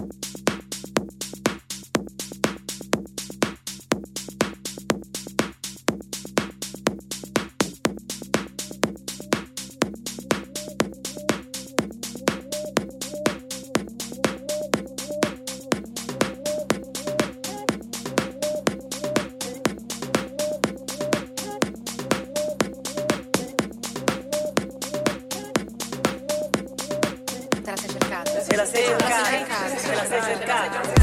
you That's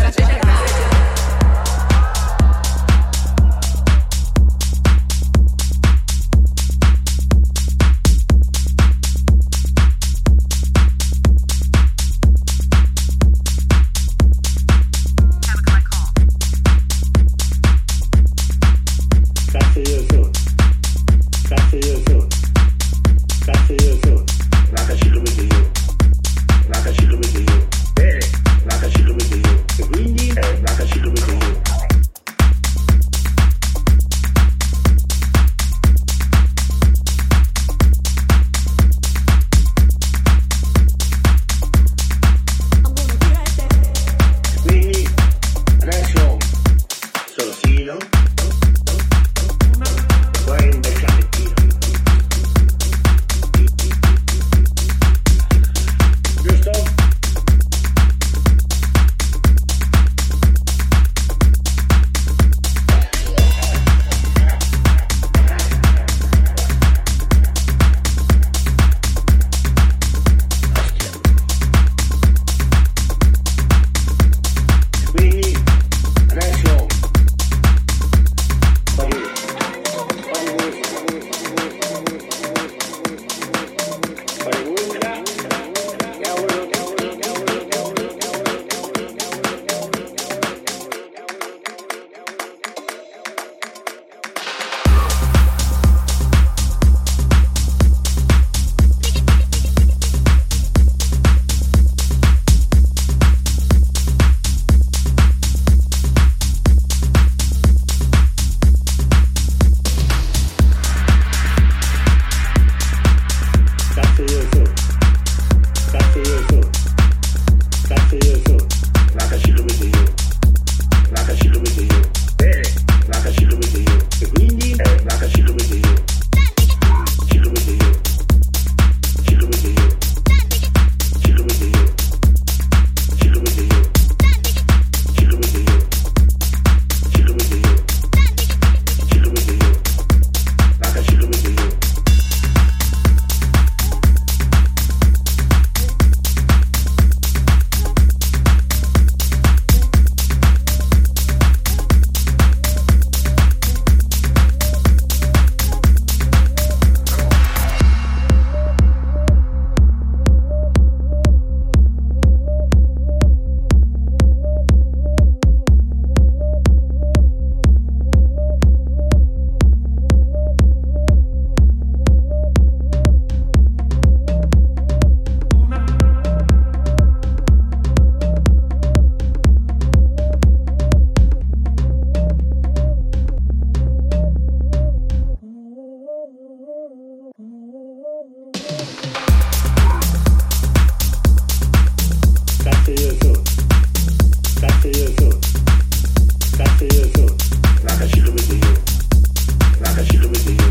to you.